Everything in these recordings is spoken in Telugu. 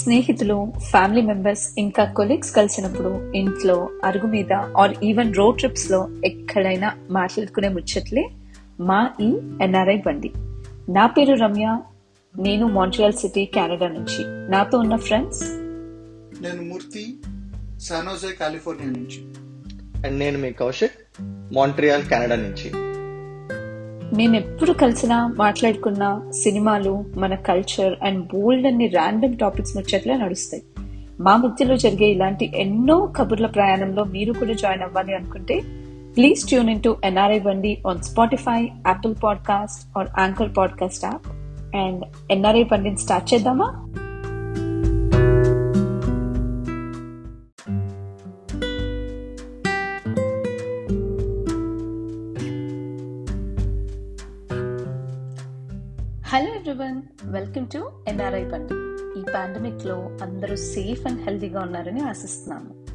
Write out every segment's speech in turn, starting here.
స్నేహితులు ఫ్యామిలీ మెంబర్స్ ఇంకా కొలీగ్స్ కలిసినప్పుడు ఇంట్లో అరుగు మీద ఆర్ ఈవెన్ రోడ్ ట్రిప్స్లో ఎక్కడైనా మాట్లాడుకునే ముచ్చట్లే మా ఈ ఎన్ఆర్ఐ బండి. నా పేరు రమ్య. నేను మాంట్రియల్ సిటీ కెనడా నుంచి. నాతో ఉన్న ఫ్రెండ్స్ నేను మూర్తి శానోజే కాలిఫోర్నియా నుంచి. అండ్ నేను మీ కౌశిక్ మాంట్రియాల్ కెనడా నుంచి. మేమెప్పుడు కలిసినా మాట్లాడుకున్న సినిమాలు మన కల్చర్ అండ్ బోల్డ్ అన్ని ర్యాండమ్ టాపిక్స్ ముచ్చట్లే నడుస్తాయి. మా మధ్యలో జరిగే ఇలాంటి ఎన్నో కబుర్ల ప్రయాణంలో మీరు కూడా జాయిన్ అవ్వాలి అనుకుంటే please tune in to NRI Bandi on Spotify Apple podcast or Anchor podcast app and NRI బండిని స్టార్ట్ చేద్దామా? వెల్కమ్ టు ఎన్ఆర్ఐ పండు ఈ పాండమిక్లో అందరూ సేఫ్ అండ్ హెల్దీగా ఉన్నారని ఆశిస్తున్నాము.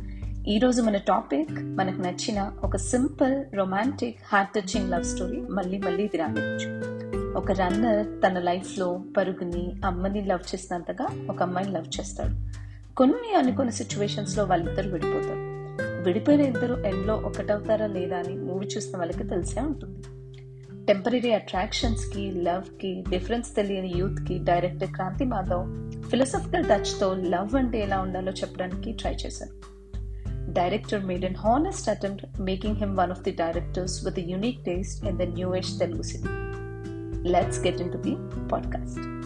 ఈ రోజు మన టాపిక్ మనకు నచ్చిన ఒక simple romantic heart touching love story మళ్ళీ మళ్ళీ ఇది ఒక రన్నర్ తన లైఫ్లో పరుగుని అమ్మని లవ్ చేసినంతగా ఒక అమ్మాయిని లవ్ చేస్తాడు. కొన్ని అనుకున్న సిచ్యువేషన్స్లో వాళ్ళిద్దరు విడిపోతారు. విడిపోయిన ఇద్దరు ఎండ్లో ఒకటవుతారా లేదా అని మూవీ చూసిన వాళ్ళకి తెలిసే ఉంటుంది. టెంపరీ అట్రాక్షన్స్కి లవ్కి డిఫరెన్స్ తెలియని యూత్కి డైరెక్టర్ క్రాంతి మాధవ్ ఫిలసాఫికల్ టచ్తో లవ్ అంటే ఎలా ఉండాలో చెప్పడానికి ట్రై చేశారు. Director made an honest attempt making him one of the directors with unique taste in the new age Telugu cinema let's get in to the podcast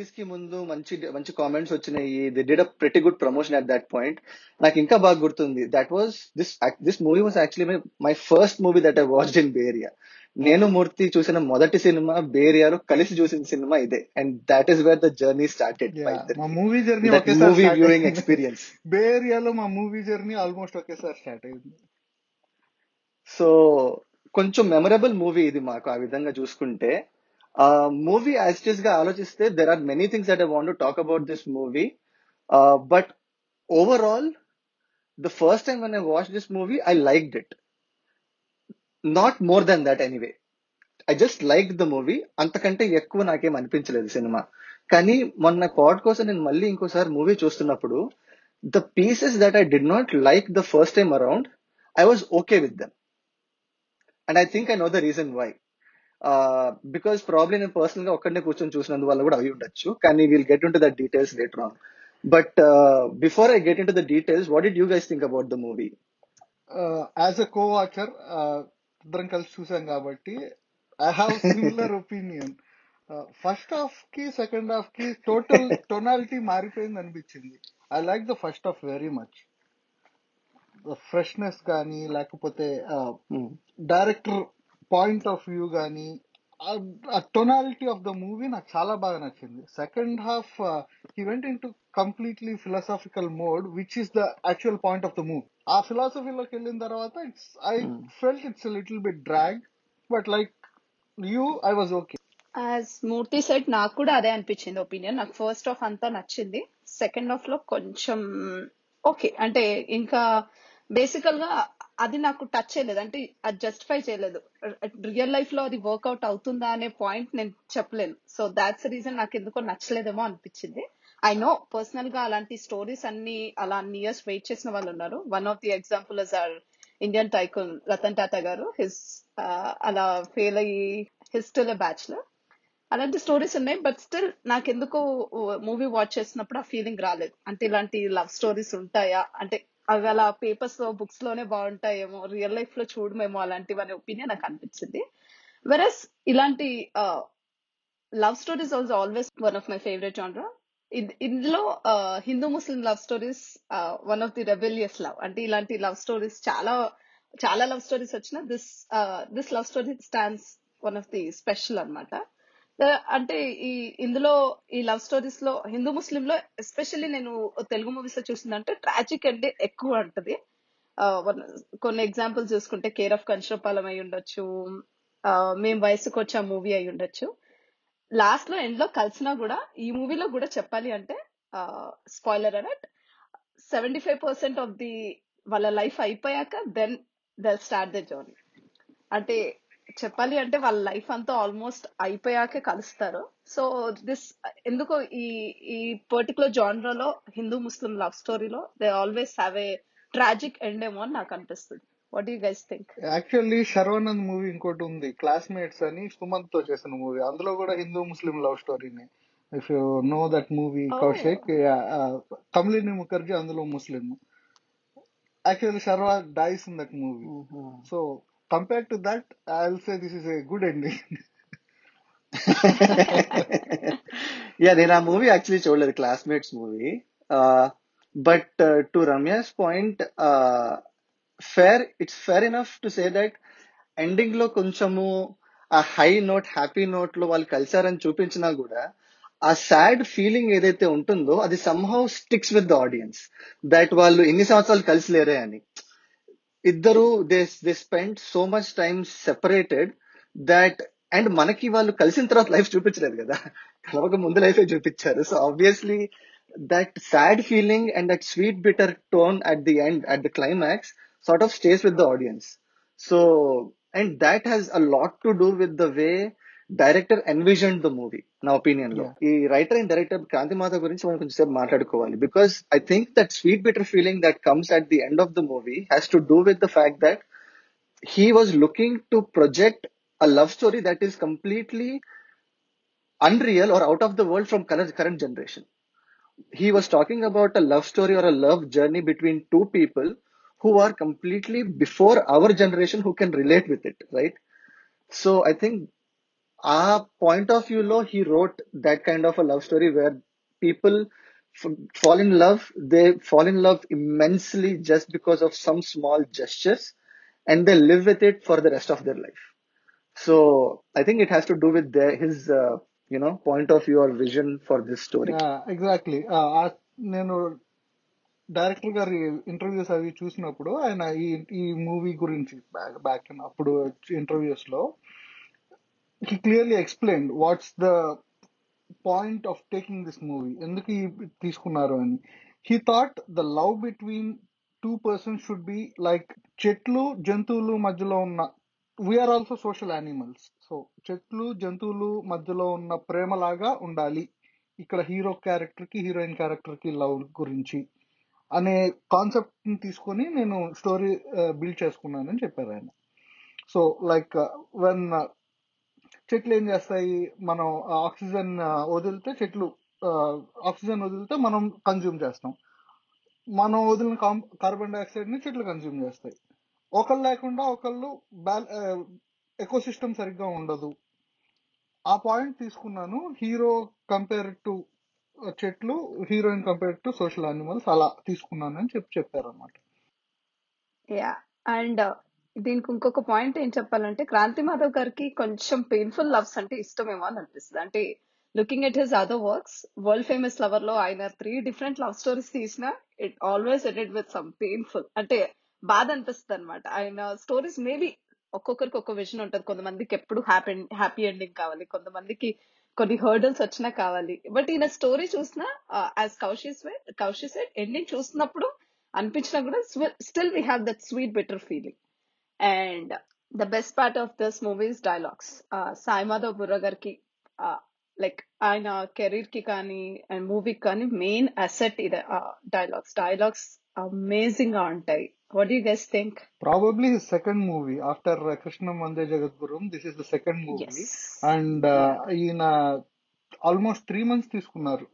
రిలీజ్కి ముందు మంచి మంచి కామెంట్స్ వచ్చినాయి. The did a pretty good promotion at that point నాకు ఇంకా బాగా గుర్తుంది. That was this this movie was actually my first movie that I watched in Bay Area నేను మూర్తి చూసిన మొదటి సినిమా బేరియాలో కలిసి చూసిన సినిమా ఇదే. And that is where the journey started మా movie journey movie viewing experience Bay ఏరియాలో మా మూవీ జర్నీ ఆల్మోస్ట్ ఒకేసారి స్టార్ట్ అయింది. సో కొంచెం మెమరబుల్ మూవీ ఇది మాకు ఆ విధంగా చూసుకుంటే. మూవీ యాజ్గా ఆలోచిస్తే there are many things that I want talk about this movie but overall the first time one I watch this movie I like it not more than that anyway I just like the movie అంతకంటే ఎక్కువ నాకేం అనిపించలేదు సినిమా కానీ మొన్న పాడ్ కోసం నేను మళ్ళీ ఇంకోసారి మూవీ చూస్తున్నప్పుడు the pieces that I did not like the first time around I was okay with them and I think I know the reason why because probably నేను పర్సనల్గా ఒక్కడనే కూర్చొని చూసినందువల్ల కూడా అయి ఉండొచ్చు. కానీ will get in to the details later on but before I get in to the details what did you guys think about the movie as a co watcher ఇద్దరం కలిసి చూసాం కాబట్టి I have similar opinion first హాఫ్కి second హాఫ్కి టోటల్ టొనాలిటీ మారిపోయింది అనిపించింది. I like the first half very much freshness కానీ లేకపోతే డైరెక్టర్ పాయింట్ ఆఫ్ వ్యూ కానీ ఆ టొనాలిటీ ఆఫ్ ద మూవీ నాకు చాలా బాగా నచ్చింది. Second half he went in to completely philosophical mode which is the actual point of the movie ఆ ఫిలాసఫీలోకి వెళ్ళిన తర్వాత it's I felt it's little bit drag but like you I was okay as Murthy said నాకు కూడా అదే అనిపించింది ఒపీనియన్ నాకు ఫస్ట్ హాఫ్ అంతా నచ్చింది. సెకండ్ హాఫ్లో కొంచెం ఓకే అంటే ఇంకా బేసికల్గా అది నాకు టచ్ చేయలేదు. అంటే అది జస్టిఫై చేయలేదు. రియల్ లైఫ్లో అది వర్కౌట్ అవుతుందా అనే పాయింట్ నేను చెప్పలేను. సో దాట్స్ రీజన్ నాకు ఎందుకో నచ్చలేదేమో అనిపించింది. ఐ నో పర్సనల్గా అలాంటి స్టోరీస్ అన్ని అలా అన్ని ఇయర్స్ వెయిట్ చేసిన వాళ్ళు ఉన్నారు. One of the example are Indian tycoon Ratan Tata garu. His uh, అలా ఫెయిల్ అయ్యి హిస్టల్ స్టిల్ బ్యాచులర్ అలాంటి స్టోరీస్ ఉన్నాయి బట్ స్టిల్ నాకు ఎందుకో uh, మూవీ వాచ్ చేసినప్పుడు ఆ ఫీలింగ్ రాలేదు. అంటే ఇలాంటి లవ్ స్టోరీస్ ఉంటాయా? అంటే అవి అలా పేపర్స్లో బుక్స్లోనే బాగుంటాయేమో. రియల్ లైఫ్లో చూడమేమో అలాంటివి అనే ఒపీనియన్ నాకు అనిపించింది. వెరస్ ఇలాంటి love stories also always one of my favourite జానరా ఇందులో Hindu Muslim love stories one of the rebellious love అంటే ఇలాంటి లవ్ స్టోరీస్ చాలా చాలా లవ్ స్టోరీస్ వచ్చిన this this love story stands one of the special అనమాట Uh, అంటే ఈ ఇందులో ఈ లవ్ స్టోరీస్లో హిందూ ముస్లిం లో ఎస్పెషల్లీ నేను తెలుగు మూవీస్లో చూసిందంటే ట్రాజిక్ అంటే ఎక్కువ ఉంటది. Uh, కొన్ని ఎగ్జాంపుల్ చూసుకుంటే కేర్ ఆఫ్ కంచరపాలెం అయి ఉండొచ్చు. Uh, మేము వయసుకు వచ్చే మూవీ అయి ఉండొచ్చు. లాస్ట్లో ఎండ్లో కలిసినా కూడా ఈ మూవీలో కూడా చెప్పాలి అంటే spoiler అనట్ seventy five percent of the వాళ్ళ లైఫ్ అయిపోయాక then they'll start the journey అంటే చెప్పాలి అంటే వాళ్ళ లైఫ్ అంతా ఆల్మోస్ట్ అయిపోయాకే కలుస్తారు. సో దిస్ ఎందుకో ఈ ఈ పర్టికులర్ జానరాలో హిందూ ముస్లిం లవ్ స్టోరీలో they always have a tragic end ఏమో అని నాకు అనిపిస్తుంది. What you guys think actually Sharwanand movie ఇంకోటి ఉంది క్లాస్మేట్స్ అని సుమంత్తో చేసిన మూవీ అందులో కూడా Hindu Muslim love స్టోరీనే if you know that movie. Kaushik Kamalini Mukherjee అందులో Muslim actually Sharwa dies in that movie so compare to that I will say this is a good ending yeah నేను ఆ మూవీ యాక్చువల్లీ చూడలేదు Classmates movie but to Ramya's point fair it's fair enough to say that ఎండింగ్లో కొంచెము ఆ హై నోట్ హ్యాపీ నోట్లో వాళ్ళు కలిసారని చూపించినా కూడా ఆ సాడ్ ఫీలింగ్ ఏదైతే ఉంటుందో అది somehow sticks with the audience that వాళ్ళు ఎన్ని సంవత్సరాలు కలిసి లేరే అని. ఇద్దరు they they spend so much time separated that and మనకి వాళ్ళు కలిసిన తర్వాత లైఫ్ చూపించలేదు కదా. కలవక ముందు లైఫే చూపించారు. So obviously that sad feeling and that sweet bitter tone at the end at the climax sort of stays with the audience so and that has a lot to do with the way director envision the movie నా ఒపీనియన్ లో Yeah. ఈ రైటర్ అండ్ డైరెక్టర్ క్రాంతిమాత గురించి మనం కొంచెం సేపు మాట్లాడుకోవాలి because I think that sweet bitter feeling that comes at the end of the movie has to do with the fact that he was looking to project a love story that is completely unreal or out of the world from current, current generation. He was talking about a love story or a love journey between two people who are completely before our generation who can relate with it, right? So I think our point of view lo he wrote that kind of a love story where people f- fall in love they fall in love immensely just because of some small gestures and they live with it for the rest of their life so i think it has to do with their, his uh, you know point of view or vision for this story exactly నేను డైరెక్టర్ గారి ఇంటర్వ్యూస్ అవి చూసినప్పుడు ఆయన ఈ ఈ మూవీ గురించి బ్యాక్ అప్పుడు ఇంటర్వ్యూస్ లో he clearly explain what's the point of taking this movie ఎందుకు తీసుకున్నారు అని. He thought the love between two persons should be like చెట్లు జంతువులు మధ్యలో ఉన్న we're also social animals so చెట్లు జంతువులు మధ్యలో ఉన్న ప్రేమలాగా ఉండాలి. ఇక్కడ హీరో క్యారెక్టర్కి హీరోయిన్ క్యారెక్టర్కి లవ్ గురించి అనే కాన్సెప్ట్ని తీసుకొని నేను స్టోరీ బిల్డ్ uh, చేసుకున్నానని చెప్పారు ఆయన. సో లైక్ వెన్ చెట్లు ఏం చేస్తాయి? మనం ఆక్సిజన్ వదిలితే చెట్లు ఆక్సిజన్ వదిలితే మనం కన్జ్యూమ్ చేస్తాం. మనం వదిలిన కార్బన్ డైఆక్సైడ్ని చెట్లు కన్జ్యూమ్ చేస్తాయి. ఒకళ్ళు లేకుండా ఒకళ్ళు ఎకో సిస్టమ్ సరిగ్గా ఉండదు. ఆ పాయింట్ తీసుకున్నాను. హీరో కంపేర్ టు చెట్లు heroine compare to social animals అలా తీసుకున్నాను అని చెప్పి చెప్పారు అనమాట యా అండ్ దీనికి ఇంకొక పాయింట్ ఏం చెప్పాలంటే క్రాంతి మాధవ్ గారికి కొంచెం పెయిన్ఫుల్ లవ్స్ అంటే ఇష్టమేమో అని అనిపిస్తుంది. అంటే looking at his other works world famous లవర్లో ఆయన త్రీ డిఫరెంట్ లవ్ స్టోరీస్ తీసిన it always ended with some painful అంటే బాధ అనిపిస్తుంది అనమాట ఆయన స్టోరీస్ మేబీ ఒక్కొక్కరికి ఒక్కొక్క విజన్ ఉంటుంది. కొంతమందికి ఎప్పుడు హ్యాపీ హ్యాపీ ఎండింగ్ కావాలి. కొంతమందికి కొన్ని హర్డల్స్ వచ్చినా కావాలి. బట్ ఈయన స్టోరీ చూసినా యాజ్ కౌశిస్ కౌశిస్ ఎండింగ్ చూసినప్పుడు అనిపించినా కూడా still we have that sweet better feeling and the best part of this movies dialogues Sai Madhav Burra గారికి లైక్ ఆయన కెరీర్కి కానీ అండ్ మూవీకి కానీ మెయిన్ అసెట్ ఇదే డైలాగ్స్ డైలాగ్స్ అమేజింగ్గా ఉంటాయి. What you guys think probably second movie after Krishna Vande Jagadgurum this is the second movie and ఈయన ఆల్మోస్ట్ త్రీ మంత్స్ తీసుకున్నారు.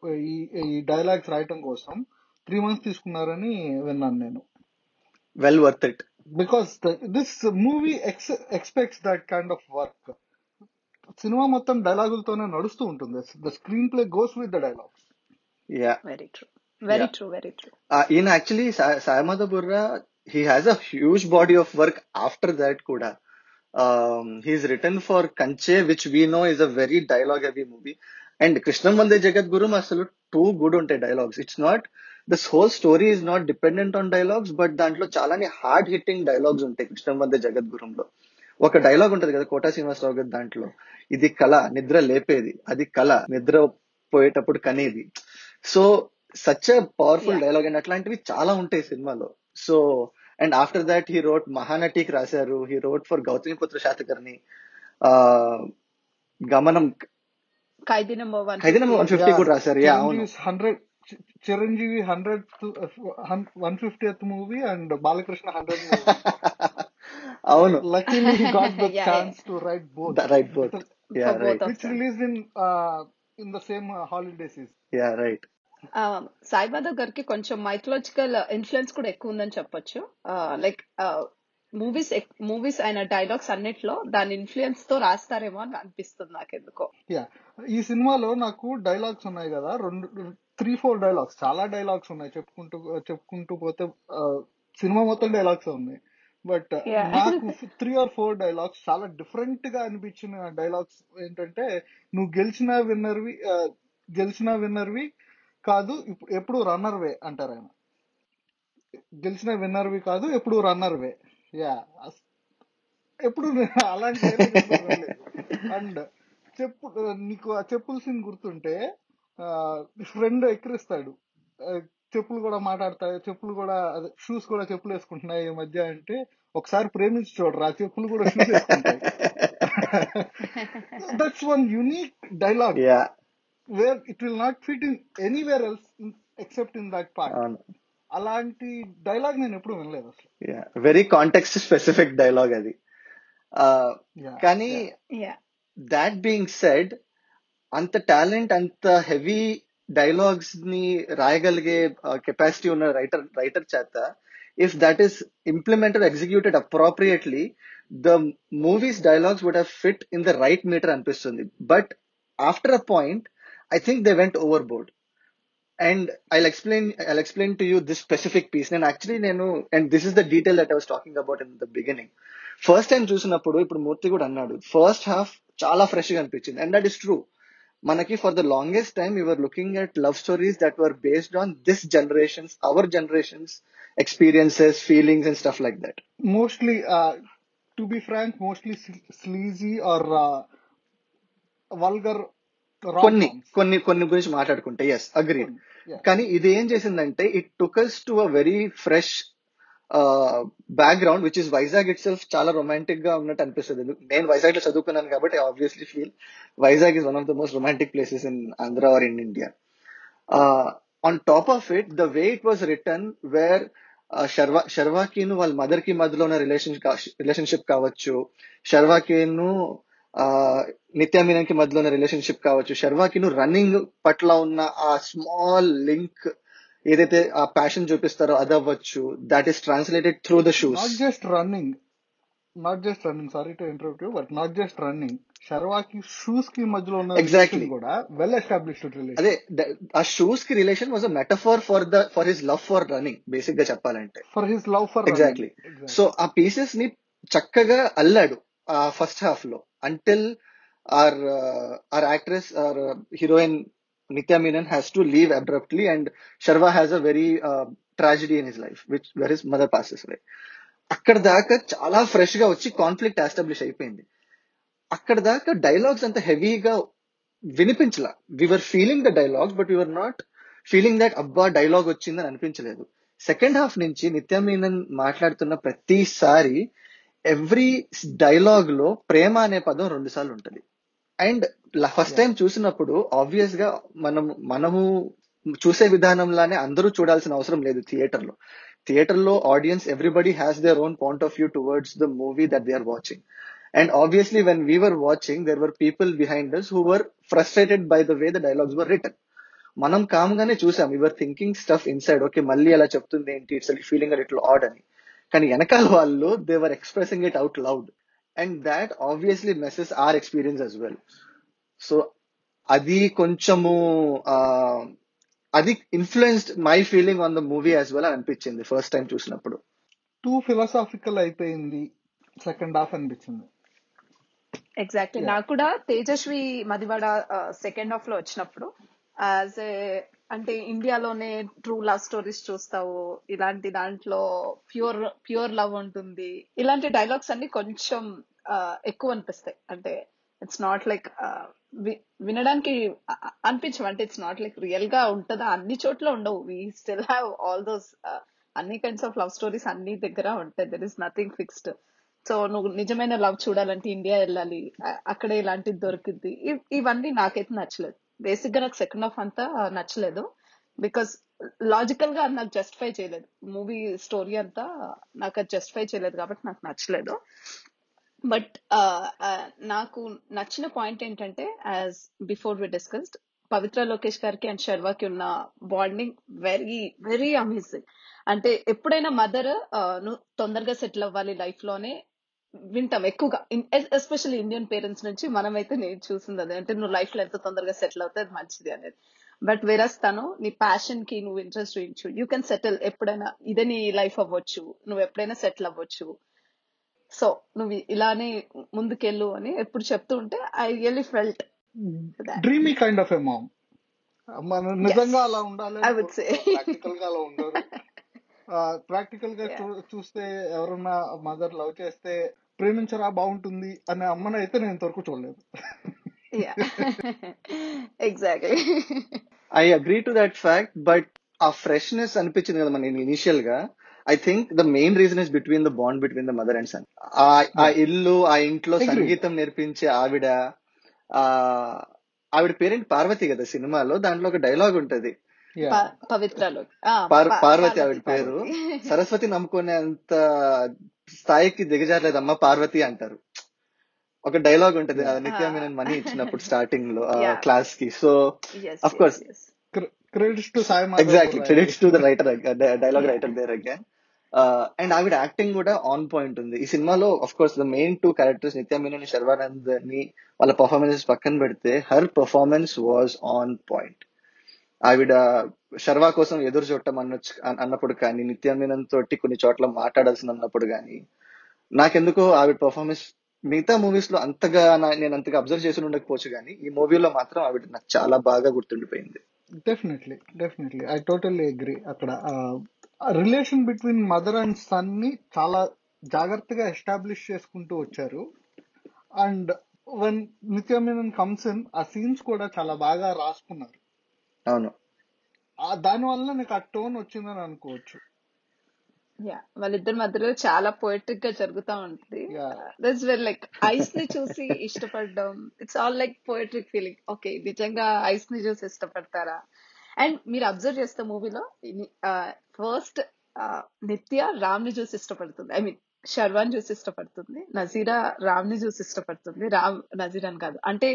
ఈ డైలాగ్స్ రాయటం కోసం. త్రీ మంత్స్ తీసుకున్నారని విన్నాను నేను. Well worth it because this movie expects that kind of work cinema మొత్తం డైలాగులతోనే నడుస్తూ ఉంటుంది the screenplay goes with the dialogues yeah very true very yeah true very true uh, in actually Sa- Sayamada Burra, he has a huge body of work after that kuda. Um, he's written for Kanche, which we know is a very dialogue heavy movie. And Krishnam Vande Jagat Guru asalu too good unte dialogues. It's not, this whole story is not dependent on dialogues, but దాంట్లో చాలానే హార్డ్ హిట్టింగ్ డైలాగ్స్ ఉంటాయి కృష్ణం వందే జగద్గురుంలో. ఒక డైలాగ్ ఉంటది కదా కోటా శ్రీనివాసరావు గారి దాంట్లో. ఇది కళ నిద్ర లేపేది. అది కళ నిద్ర పోయేటప్పుడు కనేది. So such powerful dialogue and అట్లాంటివి చాలా ఉంటాయి సినిమాలో. So and after that he wrote మహానటికి రాశారు. He wrote for Gautamiputra Satakarni ఆ, Gamanam Khaidi number one fifty కూడా రాశారు. యా అవును. Chiranjeevi hundred Chiranjeevi hundred one fiftieth movie and Balakrishna hundred movie. అవును. Luckily he got the Yeah, yeah. chance to write both. Write both yeah right released in uh, in the same uh, holiday season. Yeah right గారికి కొంచెం మైథలాజికల్ ఇన్ఫ్లుయెన్స్ కూడా ఎక్కువ ఉందని చెప్పొచ్చు లైక్ మూవీస్ మూవీస్ ఆయన డైలాగ్స్ అన్నిట్లో దాని ఇన్ఫ్లుయెన్స్తో రాస్తారేమో అని అనిపిస్తుంది నాకు ఎందుకో యా ఈ సినిమాలో నాకు డైలాగ్స్ ఉన్నాయి కదా. రెండు త్రీ ఫోర్ డైలాగ్స్ చాలా డైలాగ్స్ ఉన్నాయి. చెప్పుకుంటూ చెప్పుకుంటూ పోతే సినిమా మొత్తం డైలాగ్స్ ఉన్నాయి. బట్. నాకు త్రీ ఆర్ ఫోర్ డైలాగ్స్ చాలా డిఫరెంట్గా అనిపించిన డైలాగ్స్ ఏంటంటే నువ్వు గెలిచిన విన్నర్వి గెలిచిన విన్నర్వి కాదు ఎప్పుడు రన్నర్వే అంటారు ఆయన. గెలిచిన విన్నర్వి కాదు ఎప్పుడు రన్నర్వే. యా ఎప్పుడు అలాంటి. అండ్ చెప్పు నీకు ఆ చెప్పుల సీన్ గుర్తుంటే ఫ్రెండ్ ఎక్కిరిస్తాడు. చెప్పులు కూడా మాట్లాడతాయి చెప్పులు కూడా షూస్ కూడా చెప్పులు వేసుకుంటున్నాయి ఈ మధ్య అంటే ఒకసారి ప్రేమించి చూడరు ఆ చెప్పులు కూడా shoes వేసుకుంటాయి. That's one unique dialogue yeah where it will not fit in anywhere else except in that part అలాంటి డైలాగ్ నేను ఎప్పుడు వినలేదు అసలు. Yeah very context specific dialogue అది. Yeah, కానీ దాట్ బీయింగ్ సెడ్ అంత టాలెంట్ అంత హెవీ డైలాగ్స్ని రాయగలిగే కెపాసిటీ ఉన్న రైటర్ రైటర్ చేత if that is implemented executed appropriately the movies dialogues would have fit in the right meter అనిపిస్తుంది. But after a point I think they went overboard and I explain I explain to you this specific piece నేను యాక్చువల్లీ నేను and this is the detail that I was talking about in the beginning first time చూసినప్పుడు ఇప్పుడు మూర్తి కూడా అన్నాడు ఫస్ట్ హాఫ్ చాలా ఫ్రెష్గా అనిపించింది. అండ్ దట్ ఇస్ ట్రూ మనకి for the longest time you are looking at love stories that were based on this generations our generations experiences feelings and stuff like that be frank mostly sl- sleazy or uh, vulgar కొన్ని కొన్ని కొన్ని గురించి మాట్లాడుకుంటే ఎస్ అగ్రీ. కానీ ఇది ఏం చేసిందంటే it టుకల్స్ to a very fresh background which is Vizag itself చాలా రొమాంటిక్గా ఉన్నట్టు అనిపిస్తుంది. నేను వైజాగ్లో చదువుకున్నాను కాబట్టి obviously feel Vizag is one of the most romantic places in Andhra or in India on top of it the way it was written where Sharwa శర్వాకిను వాళ్ళ మదర్కి మధ్యలో ఉన్న రిలేషన్ రిలేషన్షిప్ కావచ్చు. షర్వాకిను నిత్య మీనన్కి మధ్యలో ఉన్న రిలేషన్షిప్ కావచ్చు. శర్వాకిను రన్నింగ్ పట్ల ఉన్న ఆ స్మాల్ లింక్ ఏదైతే ఆ ప్యాషన్ చూపిస్తారో అది అవ్వచ్చు. That is translated through the shoes just running. Not just running. Sorry to interrupt you but not just running. శర్వాకి షూస్కి మధ్యలో ఉన్న. రిలేషన్ కూడా వెల్ ఎస్టాబ్లిష్డ్ రిలేషన్ అదే ఆ షూస్కి relation was a metaphor for the for his love for running బేసిక్గా చెప్పాలంటే. For his love for exactly so ఆ పీసెస్ని చక్కగా అల్లాడు ఆ ఫస్ట్ హాఫ్లో. Until or or actress or heroine Nithya Menen to leave leave abruptly and Sharwa a very very tragedy in his life which where his మదర్ passes away. అక్కడ దాకా చాలా ఫ్రెష్గా వచ్చి కాన్ఫ్లిక్ట్ ఎస్టాబ్లిష్ అయిపోయింది. అక్కడ దాకా డైలాగ్స్ అంత హెవీగా వినిపించలా. We were feeling the dialogues but we were not feeling that అబ్బా డైలాగ్ వచ్చిందని అనిపించలేదు. సెకండ్ హాఫ్ నుంచి నిత్య మీనన్ మాట్లాడుతున్న ప్రతిసారి ఎవ్రీ డైలాగ్లో ప్రేమ అనే పదం రెండు సార్లు ఉంటది. అండ్ ఫస్ట్ టైం చూసినప్పుడు ఆబ్వియస్గా మనం మనము చూసే విధానంలానే అందరూ చూడాల్సిన అవసరం లేదు థియేటర్లో థియేటర్లో audience everybody has their own point of view towards the movie that they are watching and obviously when we were watching there were people behind us who were frustrated by the way the dialogues were written మనం కామ్ గానే చూసాం your thinking stuff inside okay మళ్ళీ అలా చెప్తుంది ఏంటి? ఇట్స్ ఫీలింగ్ లిటిల్ ఆడ్ అని. కానీ వెనకాల వాళ్ళు they were expressing it out loud and that obviously messes are experience as well so అది కొంచెము అది influenced my feeling on the movie as well అని అనిపించింది ఫస్ట్ టైం చూసినప్పుడు. టూ ఫిలాసాఫికల్ అయిపోయింది సెకండ్ హాఫ్ అనిపించింది. ఎగ్జాక్ట్లీ. నాకు కూడా తేజస్వి మదివాడ సెకండ్ హాఫ్లో వచ్చినప్పుడు యాజ్ ఏ అంటే ఇండియాలోనే ట్రూ లవ్ స్టోరీస్ చూస్తావు. ఇలాంటి దాంట్లో ప్యూర్ ప్యూర్ లవ్ ఉంటుంది. ఇలాంటి డైలాగ్స్ అన్ని కొంచెం ఎక్కువ అనిపిస్తాయి. అంటే ఇట్స్ నాట్ లైక్ వినడానికి అనిపించవు. అంటే ఇట్స్ నాట్ లైక్ రియల్గా ఉంటుందా? అన్ని చోట్ల ఉండవు. We still have all those అన్ని కైండ్స్ ఆఫ్ లవ్ స్టోరీస్ అన్ని దగ్గర ఉంటాయి. There is nothing fixed so నువ్వు నిజమైన లవ్ చూడాలంటే ఇండియా వెళ్ళాలి. అక్కడే ఇలాంటిది దొరికింది ఇవన్నీ నాకైతే నచ్చలేదు. బేసిక్గా నాకు సెకండ్ హాఫ్ అంతా నచ్చలేదు. బికాస్ లాజికల్గా నాకు జస్టిఫై చేయలేదు. మూవీ స్టోరీ అంతా నాకు అది జస్టిఫై చేయలేదు కాబట్టి నాకు నచ్చలేదు. బట్ నాకు నచ్చిన పాయింట్ ఏంటంటే as before we discussed Pavitra Lokesh గారికి అండ్ శర్వాకి ఉన్న బాండింగ్ వెరీ వెరీ అమేజింగ్ అంటే ఎప్పుడైనా మదర్ నువ్వు తొందరగా సెటిల్ అవ్వాలి లైఫ్లోనే వింటాం ఎక్కువగా. ఎస్పెషల్లీ ఇండియన్ పేరెంట్స్ నుంచి మనమైతే నేను చూసింది అదే. అంటే నువ్వు లైఫ్లో ఎంత తొందరగా సెటిల్ అవుతే మంచిది అనేది. బట్ వేరస్ తను నీ ప్యాషన్కి నువ్వు ఇంట్రెస్ట్ చూపించు. యూ కెన్ సెటిల్ ఎప్పుడైనా ఇదే నీ లైఫ్ అవ్వచ్చు. నువ్వు ఎప్పుడైనా సెటిల్ అవ్వచ్చు. సో నువ్వు ఇలానే ముందుకెళ్ళు అని ఎప్పుడు చెప్తూ ఉంటే I really felt dreamy kind of నిజంగా అలా ఉండాలి ప్రాక్టికల్ గా అలా ఉండరు. ప్రాక్టికల్గా చూస్తే ఎవరన్నా మదర్ లవ్ చేస్తే ప్రేమించరా బాగుంటుంది అనే అమ్మని అయితే నేను ఇంతవరకు చూడలేదు. Yeah exactly I agree to that fact but ఆ ఫ్రెష్నెస్ అనిపించింది కదా మన ఇనిషియల్గా I think the main reason is between the bond between the mother and son ఆ ఆ ఇల్లు ఆ ఇంట్లో సంగీతం నేర్పించే ఆవిడ ఆ ఆవిడ పేరెంట్? పార్వతి కదా సినిమాలో. దాంట్లో ఒక డైలాగ్ ఉంటది. యా పవిత్రలో పార్వతి ఆవిడ పేరు. సరస్వతి నమ్ముకునే అంత స్థాయికి దిగజారలేదమ్మా పార్వతి అంటారు. ఒక డైలాగ్ ఉంటది నిత్య మీనన్ మనీ ఇచ్చినప్పుడు స్టార్టింగ్లో క్లాస్కి so of course credits to Sai Madhav exactly credits to the writer dialogue writer there again and ఆవిడ యాక్టింగ్ కూడా ఆన్ పాయింట్ ఉంది. ఈ సినిమాలో of course the main two characters Nithya Menen శర్వానంద్ని వాళ్ళ పర్ఫార్మెన్సెస్ పక్కన పెడితే her performance was on point ఆవిడ శర్వా కోసం ఎదురు చూడటం అనొచ్చు అన్నప్పుడు కానీ నిత్య తోటి కొన్ని చోట్ల మాట్లాడాల్సిన అన్నప్పుడు కానీ నాకెందుకో ఆవిడ పర్ఫార్మెన్స్ మిగతా మూవీస్లో అంతగా నా- నేను అంతగా అబ్జర్వ్ చేసి ఉండకపోవచ్చు కానీ ఈ మూవీలో మాత్రం ఆవిడ నాకు చాలా బాగా గుర్తుండిపోయింది. Definitely definitely I totally agree అక్కడ రిలేషన్ బిట్వీన్ మదర్ అండ్ సన్ని చాలా జాగ్రత్తగా ఎస్టాబ్లిష్ చేసుకుంటూ వచ్చారు. And when Nithya comes in ఆ సీన్స్ కూడా చాలా బాగా రాసుకున్నారు. అవును. ఆ దాని వల్ల నీకు ఆ టోన్ వచ్చిందని అనుకోవచ్చు. యా వాళ్ళిద్దరి మధ్యలో చాలా పోయిట్రిక్గా జరుగుతా ఉంటుంది. దట్స్ వెల్ లైక్ ఐస్ని చూసి ఇష్టపడడం it's all like poetic feeling okay నిజంగా ఐస్ని చూసి ఇష్టపడతారా? అండ్ మీరు అబ్జర్వ్ చేస్తే మూవీలో ఫస్ట్ నిత్య రామ్ని చూసి ఇష్టపడుతుంది. ఐ మీన్ షర్వాన్ చూసి ఇష్టపడుతుంది. నజీరా రామ్ని చూసి ఇష్టపడుతుంది. రామ్ నజీరాని కాదు. అంటే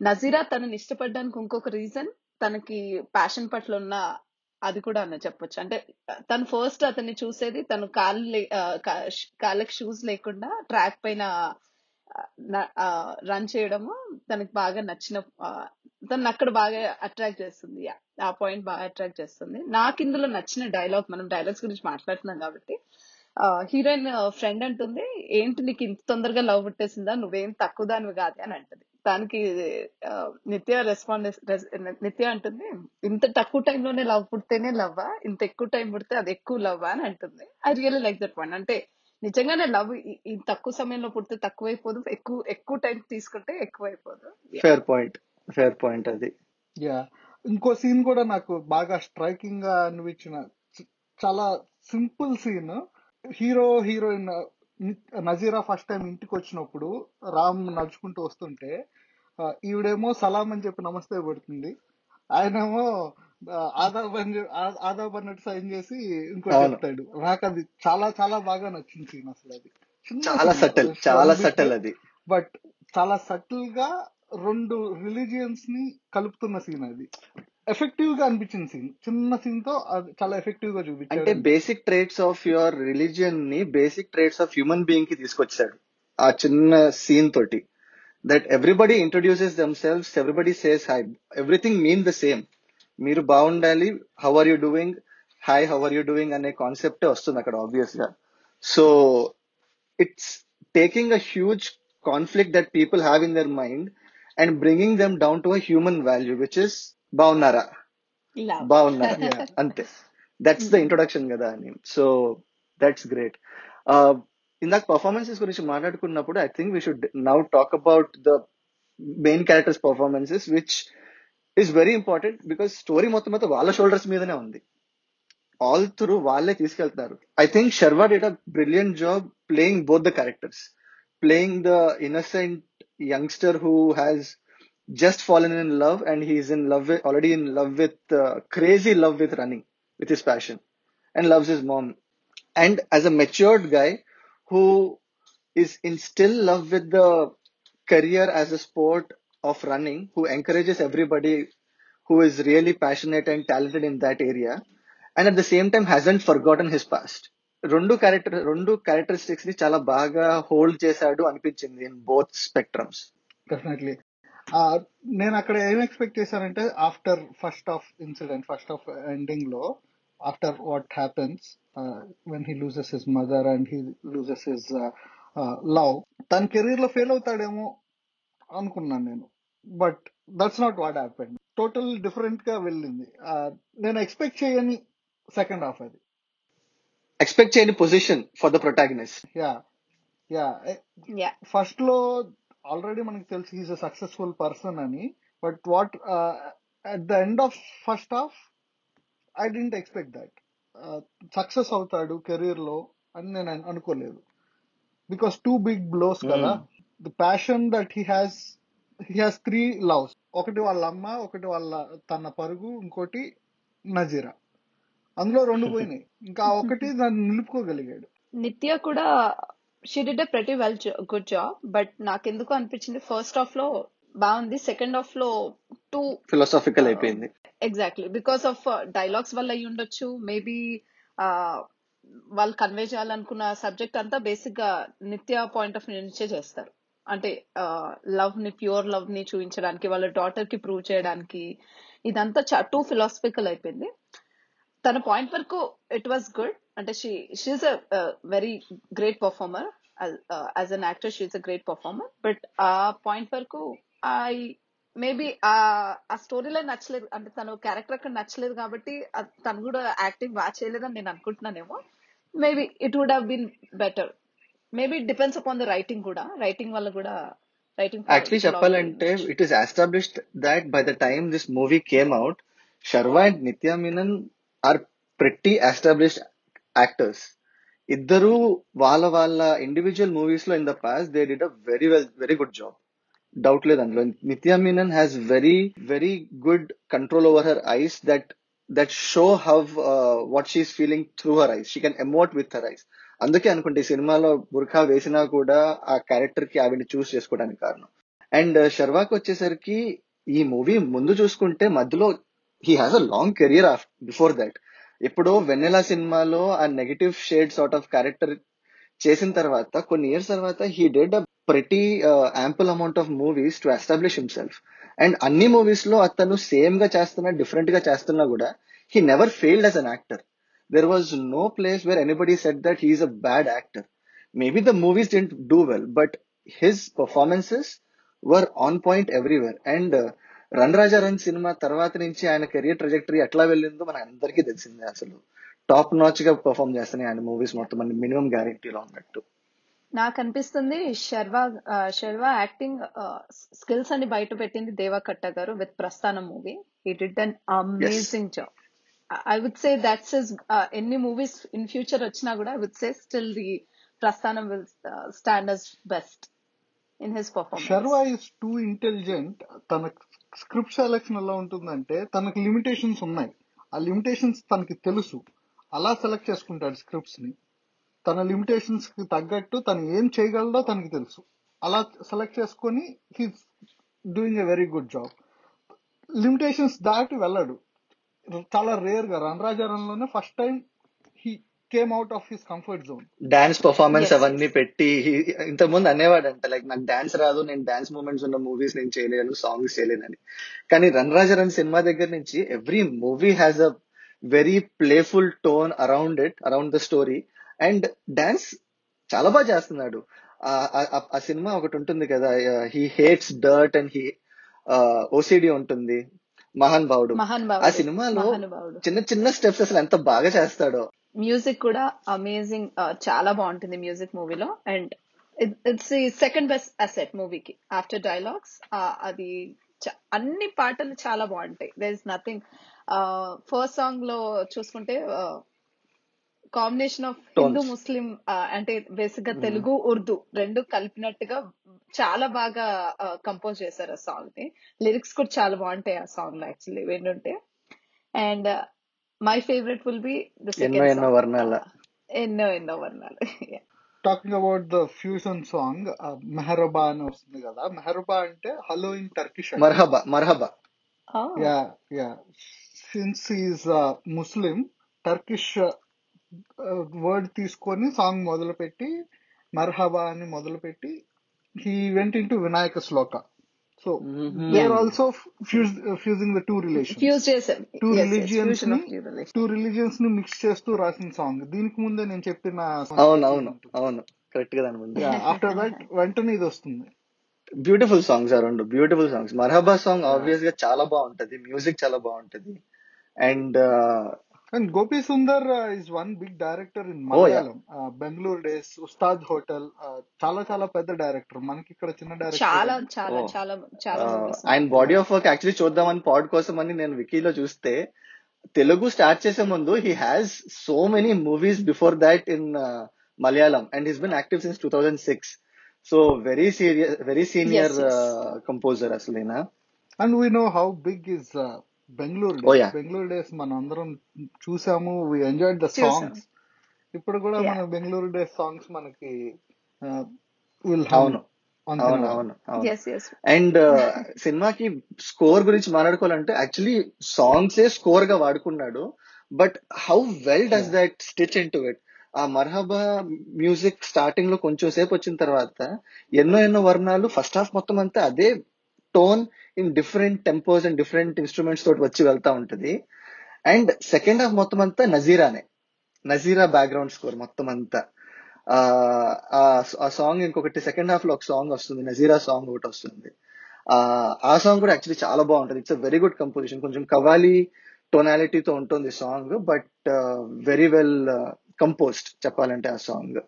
నజీరా తనని ఇష్టపడడానికి ఇంకొక రీజన్ తనకి ప్యాషన్ పట్ల ఉన్న అది కూడా అన్న చెప్పొచ్చు. అంటే తను ఫస్ట్ అతన్ని చూసేది తను కాళ్ళు కాళ్ళకి షూస్ లేకుండా ట్రాక్ పైన రన్ చేయడము తనకి బాగా నచ్చిన తను అక్కడ బాగా అట్రాక్ట్ చేస్తుంది. ఆ పాయింట్ బాగా అట్రాక్ట్ చేస్తుంది. నాకు ఇందులో నచ్చిన డైలాగ్ మనం డైలాగ్స్ గురించి మాట్లాడుతున్నాం కాబట్టి హీరోయిన్ ఫ్రెండ్ అంటుంది ఏంటి నీకు ఇంత తొందరగా లవ్ పుట్టేసిందా? నువ్వేం తక్కువ దానివి కాదు అని అంటది. దానికి ఆ, నిత్య రెస్పాండ్ నిత్య అంటుంది ఇంత తక్కువ టైంలోనే లవ్ పుడితేనే లవ్వా? ఇంత ఎక్కువ టైం పుడితే అది ఎక్కువ లవ్వా? అని అంటుంది. I really like that point. అంటే నిజంగానే లవ్ ఈ తక్కువ సమయంలో పుడితే తక్కువైపోదు ఎక్కువ ఎక్కువ టైం తీసుకుంటే ఎక్కువైపోదు. ఫేర్ పాయింట్ ఫేర్ పాయింట్ అది. యా ఇంకో సీన్ కూడా నాకు బాగా స్ట్రైకింగ్గా అనిపించిన చాలా simple scene. Hero heroine Nazira first time ఇంటికి వచ్చినప్పుడు రామ్ నడుచుకుంటూ వస్తుంటే ఈవిడేమో సలాం అని చెప్పి నమస్తే పెడుతుంది. ఆయనేమో ఆదాబ్ అని ఆదాబ్ అన్నట్టు సైన్ చేసి ఇంకోటి చెప్తాడు. నాకు అది చాలా చాలా బాగా నచ్చింది సీన్ అసలు అది. చాలా సటల్ చాలా సటల్ అది. బట్ చాలా సటిల్గా రెండు రిలీజియన్స్ని కలుపుతున్న సీన్ అది. ఎఫెక్టివ్గా అనిపించింది సీన్. చిన్న సీన్తో అది చాలా ఎఫెక్టివ్గా చూపించాడు అంటే బేసిక్ ట్రేట్స్ ఆఫ్ యువర్ రిలీజియన్ని బేసిక్ ట్రేట్స్ ఆఫ్ హ్యూమన్ బీయింగ్కి తీసుకొచ్చాడు ఆ చిన్న సీన్ తోటి. That everybody introduces themselves everybody says hi everything mean the same మీరు బాగుండాలి how are you doing hi how are you doing అనే కాన్సెప్టే వస్తుంది అక్కడ ఆబ్వియస్గా so it's taking a huge conflict that people have in their mind and bringing them down to a human value, which is బాగున్నారా? బాగున్నారా? అంతే. దట్స్ ద ఇంట్రొడక్షన్ కదా అని సో దట్స్ గ్రేట్ ఇందాక పర్ఫార్మెన్సెస్ గురించి మాట్లాడుకున్నప్పుడు I think we should now talk about the main characters performances which is very important because story మొత్తం మొత్తం వాళ్ళ షోల్డర్స్ మీదనే ఉంది ఆల్ త్రూ వాళ్ళే తీసుకెళ్తున్నారు I think Sharwa did a brilliant job playing both the characters, playing the innocent youngster who has just fallen in love and he's in love with, already in love with, uh, crazy love with running, with his passion, and loves his mom. And as a matured guy who is in still love with the career as a sport of running, who encourages everybody who is really passionate and talented in that area, and at the same time hasn't forgotten his past. రెండు క్యారెక్టర్ రెండు క్యారెక్టరిస్టిక్స్ని చాలా బాగా హోల్డ్ చేశాడు అనిపించింది ఇన్ బోత్ స్పెక్ట్రమ్స్ డెఫినెట్లీ నేను అక్కడ ఏం ఎక్స్పెక్ట్ చేశానంటే after first half incident first half ఎండింగ్లో after what happens when he loses his mother and he loses his love తన కెరీర్లో ఫెయిల్ అవుతాడేమో అనుకున్నాను నేను. But that's not what happen total డిఫరెంట్గా వెళ్ళింది. Uh, నేను ఎక్స్పెక్ట్ చేయని సెకండ్ హాఫ్ అది. ఎక్స్పెక్ట్ చేయని position for the protagonist yeah yeah yeah ఫస్ట్లో ఆల్రెడీ మనకి తెలుసు హీస్ అ సక్సెస్ఫుల్ పర్సన్ అని. But what at the end of first half I didn't expect that success అవుతాడు కెరీర్లో అని నేను అను- అనుకోలేదు. బికాస్ టూ బిగ్ బ్లోస్ కదా. The passion that he has he has three loves ఒకటి వాళ్ళ అమ్మ ఒకటి వాళ్ళ తన పరుగు ఇంకోటి నజీరా. అందులో రెండు పోయినాయి. ఇంకా ఒకటి దాన్ని నిలుపుకోగలిగాడు. నిత్య కూడా she did a pretty well good job but నాకెందుకు అనిపించింది ఫస్ట్ హాఫ్లో బాగుంది సెకండ్ హాఫ్లో టూ ఫిలాసాఫికల్ అయిపోయింది. ఎగ్జాక్ట్లీ బికాస్ ఆఫ్ డైలాగ్స్ వల్ల అయి ఉండొచ్చు. మేబీ వాళ్ళు కన్వే చేయాలనుకున్న సబ్జెక్ట్ అంతా బేసిక్గా నిత్య పాయింట్ ఆఫ్ వ్యూ నుంచే చేస్తారు. అంటే లవ్ని ప్యూర్ లవ్ని చూపించడానికి వాళ్ళ డాటర్కి ప్రూవ్ చేయడానికి ఇదంతా టూ ఫిలాసఫికల్ అయిపోయింది. తన పాయింట్ వరకు ఇట్ వాస్ గుడ్ అంటే she she's a very great performer as an actor she's a great performer but ఆ పాయింట్ వరకు ఐ మేబీ ఆ స్టోరీ లైన్ నచ్చలేదు. అంటే తను క్యారెక్టర్ అక్కడ నచ్చలేదు కాబట్టి తను కూడా యాక్టింగ్ బాగా చేయలేదని నేను అనుకుంటున్నానేమో. Maybe it would have been better maybe depends upon the writing కూడా. రైటింగ్ వల్ల కూడా రైటింగ్ యాక్చువల్లీ చెప్పాలంటే it is established that by the time this movie came out Sharwa and Nithya Menen are pretty established actors ఇద్దరు వాళ్ళ వాళ్ళ ఇండివిజువల్ మూవీస్లో in the past they did a very well very good job doubt లేదు అందులో. Nithya Menen has very very good control over her eyes that that show how what she's feeling through her eyes she can emote with her eyes అందుకే అనుకుంటే ఈ సినిమాలో బుర్ఖా వేసినా కూడా ఆ క్యారెక్టర్కి ఆవిడ చూస్ చేసుకోవడానికి కారణం. అండ్ uh, శర్వాకి వచ్చేసరికి ఈ మూవీ ముందు చూసుకుంటే మధ్యలో he has a long career before that ఎప్పుడో వెన్నెలా సినిమాలో ఆ negative shade sort of character చేసిన తర్వాత కొన్ని ఇయర్స్ తర్వాత he did a pretty ample amount of movies to establish himself and అన్ని మూవీస్లో అతను సేమ్గా చేస్తున్నా డిఫరెంట్గా చేస్తున్నా కూడా he never failed as an actor there was no place where anybody said that he's a bad actor maybe the movies didn't do well but his performances were on point everywhere and run Raja run cinema తర్వాత నుంచి ఆయన కెరియర్ ట్రజెక్టరీ ఎట్లా వెళ్ళిందో మన అందరికీ తెలిసిందే అసలు. టాప్ నాచ్గా పర్ఫామ్ చేస్తున్నాయి ఆయన మూవీస్ మొత్తం మినిమం గ్యారెంటీలో ఉన్నట్టు. నాకు అనిపిస్తుంది శర్వా శర్వా యాక్టింగ్ స్కిల్స్ అని బయట పెట్టింది దేవా కట్ట గారు with Prasthanam movie. He did an amazing job I would say that's is ఎన్ని మూవీస్ ఇన్ ఫ్యూచర్ వచ్చినా కూడా I would say still the Prasthanam will stand as best in his performance Sharwa is too intelligent తన స్క్రిప్ట్ సెలెక్షన్ ఎలా ఉంటుందంటే తనకి లిమిటేషన్స్ ఉన్నాయి. ఆ లిమిటేషన్స్ తనకి తెలుసు. అలా సెలెక్ట్ చేసుకుంటాడు స్క్రిప్ట్స్ని. తన లిమిటేషన్స్కి తగ్గట్టు తను ఏం చేయగలడో తనకి తెలుసు. అలా సెలెక్ట్ చేసుకొని he doing a very good job limitations దాటి వెళ్ళడు. చాలా రేర్గా రణరాజారంలోనే first time he came out of his comfort zone dance performance అవన్నీ పెట్టి ఇంతకు ముందు అనేవాడంట లైక్ నాకు డాన్స్ రాదు నేను డాన్స్ మూమెంట్స్ ఉన్న మూవీస్ నేను చేయలేను సాంగ్స్ చేయలేనని. కానీ రన్ రాజా రన్ సినిమా దగ్గర నుంచి every movie has a very playful tone around it around the story and dance చాలా బాగా చేస్తున్నాడు. ఆ- సినిమా ఒకటి ఉంటుంది కదా he hates dirt and he OCD ఉంటుంది. మహాన్ భావుడు మహాన్ ఆ సినిమాలో చిన్న చిన్న స్టెప్స్ అసలు ఎంత బాగా చేస్తాడో. మ్యూజిక్ కూడా అమేజింగ్ చాలా బాగుంటుంది మ్యూజిక్ మూవీలో. And it's second best asset మూవీకి. ఆఫ్టర్ డైలాగ్స్ అది అన్ని పాటలు చాలా బాగుంటాయి దర్ ఇస్ నథింగ్ ఫస్ట్ సాంగ్లో చూసుకుంటే కాంబినేషన్ ఆఫ్ హిందూ ముస్లిం అంటే బేసిక్గా మ్మ్. తెలుగు ఉర్దూ రెండు కలిపినట్టుగా చాలా బాగా కంపోజ్ చేశారు ఆ సాంగ్ని లిరిక్స్ కూడా చాలా బాగుంటాయి ఆ సాంగ్లో యాక్చువల్లీ వింటుంటే and my favourite will be the ఎన్నో సెకండ్ ఎన్నో వర్ణాల. ఎన్నో ఎన్నో వర్ణాలు. Talking about the fusion song Merhaba అని వస్తుంది కదా. మెహరబా అంటే hello in Turkish merhaba merhaba yeah yeah since is Muslim Turkish word తీసుకొని సాంగ్ మొదలుపెట్టి మర్హబా అని మొదలుపెట్టి he went in to Vinayaka Shloka. So they yeah are also fusing the two relations చేశారు. టూ రిలీజియన్స్ రిలేషన్ టూ రిలీజియన్స్ని మిక్స్ చేస్తూ రాసిన సాంగ్ దీనికి ముందే నేను చెప్పిన అవును అవును అవును. కరెక్ట్గా దాని ముందు. యా ఆఫ్టర్ దట్ వెంటనే ఇది వస్తుంది. బ్యూటిఫుల్ సాంగ్స్ ఆ రెండు బ్యూటిఫుల్ సాంగ్స్ మర్హబా సాంగ్ ఆబ్వియస్గా చాలా బాగుంటది మ్యూజిక్ చాలా బాగుంటది. And and Gopi Sundar is one big director in Malayalam Bangalore days Ustad hotel చాలా చాలా పెద్ద డైరెక్టర్ మనకి ఇక్కడ చిన్న డైరెక్టర్ చాలా చాలా చాలా చాలా ఆయన బాడీ ఆఫ్ వర్క్ యాక్చువల్లీ చూద్దామని పాడ్ కోసం అని నేను వికీలో చూస్తే తెలుగు స్టార్ట్ చేసే ముందు he has so many movies before that in Malayalam and he's been active since two thousand six so very serious very senior composer అసలు and we know how big is Bangalore days Bangalore days మనం అందరం చూసాము వి ఎంజాయ్డ్ ద సాంగ్స్ ఇప్పుడు కూడా మన బెంగళూరు డేస్ సాంగ్స్ మనకి విల్ అవును. అవును అవును అండ్ సినిమాకి స్కోర్ గురించి మాట్లాడుకోవాలంటే యాక్చువల్లీ సాంగ్స్ ఏ స్కోర్గా వాడుకున్నాడు but how well does that stitch in to it ఆ మర్హబా మ్యూజిక్ స్టార్టింగ్లో కొంచెం సేపు వచ్చిన తర్వాత ఎన్నో ఎన్నో వర్ణాలు ఫస్ట్ హాఫ్ మొత్తం అంతా అదే tone in different tempos and different instruments తోటి వచ్చి వెళ్తా ఉంటుంది. అండ్ సెకండ్ హాఫ్ మొత్తం అంతా నజీరానే. నజీరా బ్యాక్గ్రౌండ్ స్కోర్ మొత్తం అంతా. ఆ సాంగ్ ఇంకొకటి సెకండ్ హాఫ్లో ఒక సాంగ్ వస్తుంది నజీరా సాంగ్ ఒకటి వస్తుంది. ఆ సాంగ్ కూడా యాక్చువల్లీ చాలా బాగుంటుంది. ఇట్స్ వెరీ గుడ్ కంపోజిషన్ కొంచెం కవాలి టోనాలిటీతో ఉంటుంది song but very well composed చెప్పాలంటే ఆ song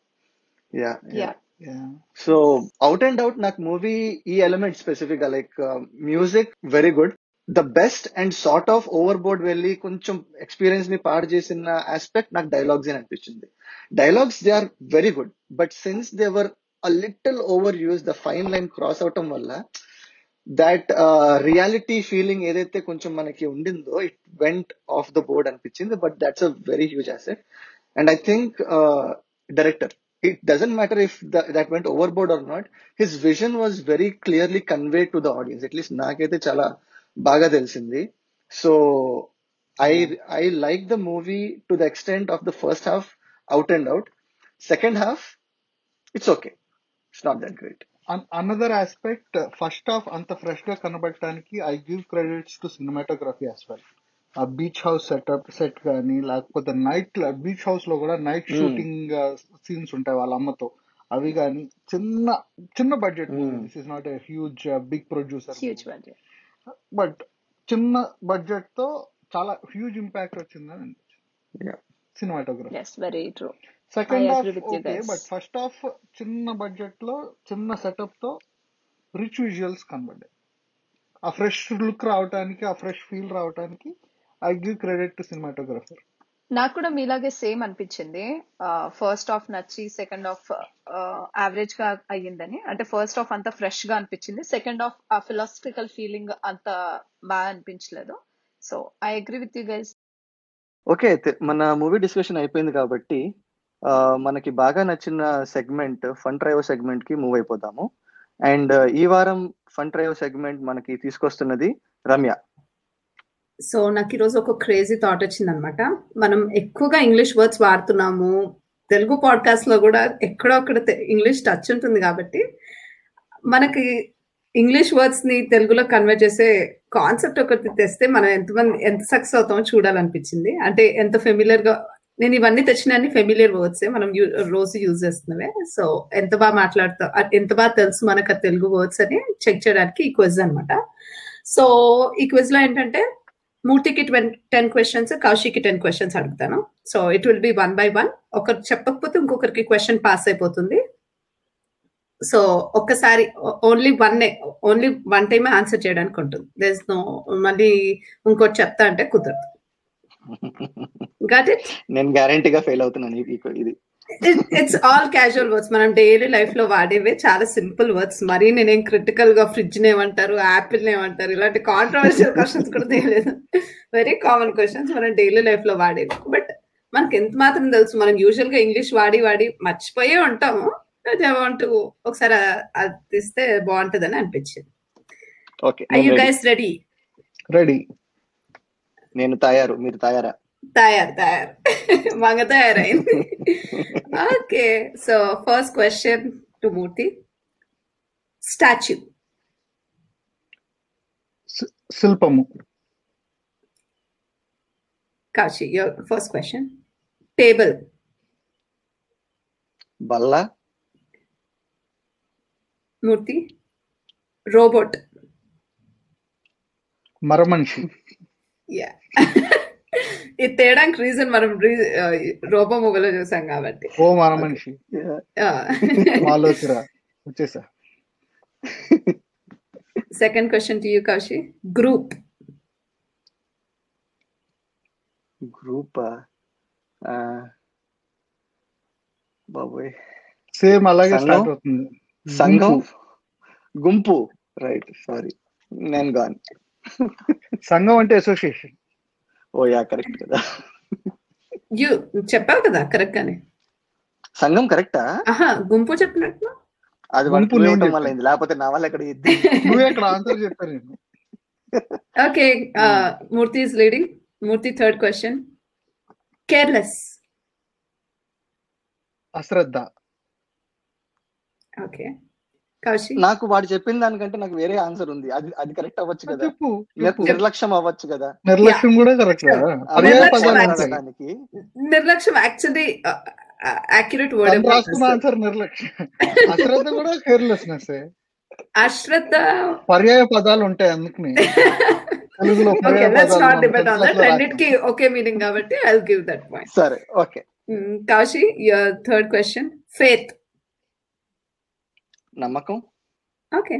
yeah yeah so out and out నాకు మూవీ ఈ ఎలిమెంట్ స్పెసిఫిక్గా like music very good the best and sort of over board వెళ్ళి కొంచెం ఎక్స్పీరియన్స్ని పాడు చేసిన ఆస్పెక్ట్ నాకు డైలాగ్స్ అని అనిపించింది. Dialogues they are very good but since they were a little over use the fine line cross అవటం వల్ల దాట్ రియాలిటీ ఫీలింగ్ ఏదైతే కొంచెం మనకి ఉండిందో it went off the board అనిపించింది. But that's a very huge asset and I think director it doesn't matter if the, that went overboard or not. His vision was very clearly conveyed to the audience. At least నాకైతే చాలా బాగా తెలిసింది. So I yeah I like the movie to the extent of the first half out and out second half it's okay it's not that great another aspect first half అంత ఫ్రెష్గా కనబడటానికి I give credits to cinematography as well ఆ బీచ్ హౌస్ సెటప్ సెట్ కానీ లేకపోతే నైట్ బీచ్ హౌస్లో కూడా నైట్ షూటింగ్ సీన్స్ ఉంటాయి వాళ్ళ అమ్మతో. అవి కానీ చిన్న చిన్న budget this is not a huge big producer huge budget but చిన్న బడ్జెట్తో చాలా హ్యూజ్ ఇంపాక్ట్ వచ్చిందని అనిపించింది. Cinematography second half okay but first half చిన్న బడ్జెట్లో చిన్న సెటప్తో రిచ్ విజువల్స్ కనబడ్డాయి. ఆ ఫ్రెష్ లుక్ రావడానికి ఆ ఫ్రెష్ ఫీల్ రావడానికి I give credit to cinematographer నాకు కూడా మీలాగే సేమ్ అనిపించింది. ఫస్ట్ హాఫ్ నచ్చి సెకండ్ హాఫ్ యావరేజ్గా అయ్యిందని. అంటే ఫస్ట్ హాఫ్ అంతా ఫ్రెష్గా అనిపించింది. సెకండ్ హాఫ్ ఆ ఫిలాసఫికల్ ఫీలింగ్ అంత బాగా అనిపించలేదు. So I agree with you guys okay అయితే మన మూవీ డిస్కషన్ అయిపోయింది కాబట్టి మనకి బాగా నచ్చిన సెగ్మెంట్ ఫన్ డ్రైవ్ సెగ్మెంట్కి మూవ్ అయిపోదాము. అండ్ ఈ వారం ఫన్ డ్రైవ్ సెగ్మెంట్ మనకి తీసుకొస్తున్నది రమ్య. సో నాకు ఈరోజు ఒక క్రేజీ థాట్ వచ్చింది అనమాట మనం ఎక్కువగా ఇంగ్లీష్ వర్డ్స్ వాడుతున్నాము. తెలుగు పాడ్కాస్ట్లో కూడా ఎక్కడో అక్కడ ఇంగ్లీష్ టచ్ ఉంటుంది కాబట్టి మనకి ఇంగ్లీష్ వర్డ్స్ని తెలుగులో కన్వర్ట్ చేసే కాన్సెప్ట్ ఒకటి తెస్తే మనం ఎంతమంది ఎంత సక్సెస్ అవుతామో చూడాలనిపించింది. అంటే ఎంత ఫెమిలియర్గా నేను ఇవన్నీ తెచ్చిన అన్ని ఫెమిలియర్ వర్డ్స్ మనం రోజు యూజ్ చేస్తున్నవే. సో ఎంత బాగా మాట్లాడతాం ఎంత బాగా తెలుసు మనకు ఆ తెలుగు వర్డ్స్ అని చెక్ చేయడానికి ఈ క్విజ్ అనమాట సో ఈ క్విజ్లో ఏంటంటే మూర్తికి టెన్ క్వశ్చన్స్ కౌశికి టెన్ క్వశ్చన్స్ అడుగుతాను. So it will be one by one ఒకరు చెప్పకపోతే ఇంకొకరికి క్వశ్చన్ పాస్ అయిపోతుంది. సో ఒక్కసారి ఓన్లీ వన్ ఓన్లీ వన్ టైమే ఆన్సర్ చేయడానికి ఉంటుంది. దేస్ నో మళ్ళీ ఇంకోటి చెప్తా అంటే కుదరదు. నేను గ్యారంటీగా ఫెయిల్ అవుతున్నాను. ఇది. ఇట్స్ ఆల్ క్యాజువల్ వర్డ్స్ మనం డైలీ లైఫ్లో వాడేవే చాలా సింపుల్ వర్డ్స్ మరీ నేనేం క్రిటికల్గా ఫ్రిడ్జ్ ఏమంటారు యాపిల్ ఏమంటారు ఇలాంటి కాంట్రవర్షియల్ క్వశ్చన్స్ కూడా తెలియదు వెరీ కామన్ క్వశ్చన్స్ మనం డైలీ లైఫ్లో వాడేవి. బట్ మనకి ఎంత మాత్రం తెలుసు మనం యూజువల్గా ఇంగ్లీష్ వాడి వాడి మర్చిపోయే ఉంటాము. వాంట్ ఒకసారి అది తీస్తే బాగుంటదని అనిపించింది. Okay I you guys ready ready నేను తయారు మీరు తయారా? Tayar, tayar. Manga tayarain. okay, so first question to Murthy. Statue. Silpamu. Kashi, your first question. Table. Balla. Murthy. Robot. Maramanshi. Yeah. ఇది తేడానికి రీజన్ మనం రోబో మూవీలో చూసాం కాబట్టి. ఓ మరమనిషి మాలోచిరా వచ్చేసా. Second question to you Kashi group group బాబోయ్. సేమ్ అలాగే? స్టార్ట్ అవుతుంది. సంఘం? గుంపు. గుంపు. రైట్ సారీ నేను గాన్ సంఘం అంటే అసోసియేషన్ ఓ యా కరెక్ట్ కదా. యూ చెప్పావు కదా కరెక్ట్ గానే సంఘం కరెక్టా ఆహా గుంపు చెప్పినట్టు? అది గుంపు నేను వల్ల అయింది. లేకపోతే నా వల్ల ఎక్కడ ఇద్ది నువ్వే ఇక్కడ ఆన్సర్ చెప్పాను నేను. Okay Murthy is leading Murthy third question careless అశ్రద్ధ. ఓకే. నాకు వాడు చెప్పిన దానికంటే నాకు వేరే ఆన్సర్ ఉంది. అది అది కరెక్ట్ అవ్వచ్చు కదా. నిర్లక్ష్యం అవ్వచ్చు కదా. నిర్లక్ష్యం కూడా కరెక్ట్ దానికి నిర్లక్ష్యం యాక్చువల్లీ యాక్యురేట్ వర్డ్ ఆన్సర్ నిర్లక్ష్యం. అశ్రద్ధ కూడా కేర్లెస్నెస్ అశ్రద్ధ. పర్యాయ పదాలు ఉంటాయి అందుకని. రెండింటికి ఒకే మీనింగ్ కాబట్టి ఐ గివ్ దట్ పాయింట్ సరే okay. Kaushi your third question faith నమ్మకం ఓకే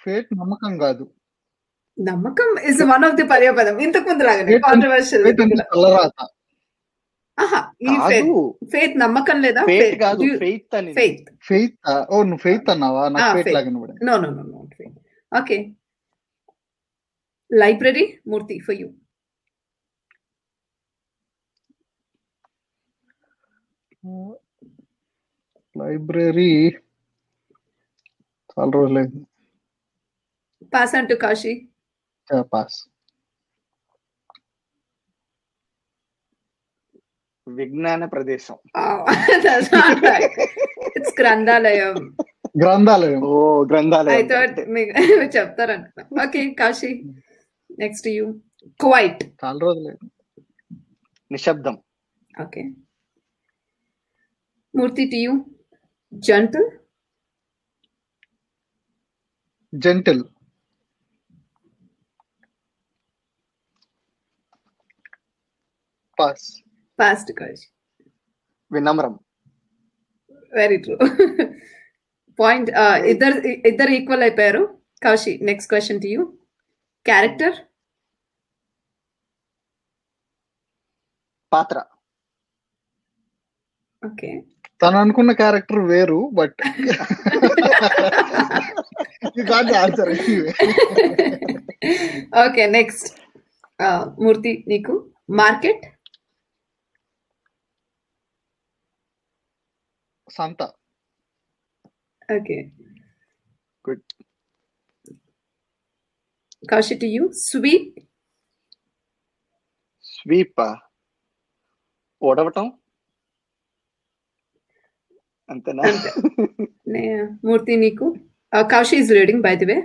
ఫేట్ నమ్మకం కాదు నమ్మకం ఇస్ వన్ ఆఫ్ ది పర్యాపదం ఇంతకు ముందు లాగానే కాంట్రవర్షియల్ ఫేత్ ఫేత్ నమ్మకం లేదా ఫెయిత్ కాదు ఫెయిత్ అని ఫెయిత్ ఫెయిత్ ఓ నువ్వు ఫెయిత్ అన్నావా నాకు Ah, ఫేట్ faith. లాగా వినబడింది. No, no, no, no. Okay. Okay. Library, Murthy, for you. Library చాలా రోజులైంది on to Kashi. పాస్ విజ్ఞాన ప్రదేశం. It's Grandalayam. గ్రంథాలయం. ఓ గ్రంథాలయం. I thought మీకు చెప్తారనుకున్నా. Okay Kashi. Next you quiet చాలా రోజులైంది నిశ్శబ్దం. Okay Murthy to you gentle gentle. Pass fast Kashi వినమ్రం very true point ఇద్దరు ఇద్దరు ఈక్వల్ అయిపోయారు. Kaushi next question to you character పాత్ర ఓకే తను అనుకున్న క్యారెక్టర్ వేరు but the answer okay next Murthy నీకు మార్కెట్ సంత okay good Kaushi to you sweep sweep ఓడవటం అంతేనా అంతే. మూర్తి నీకు Kaushi is reading by the way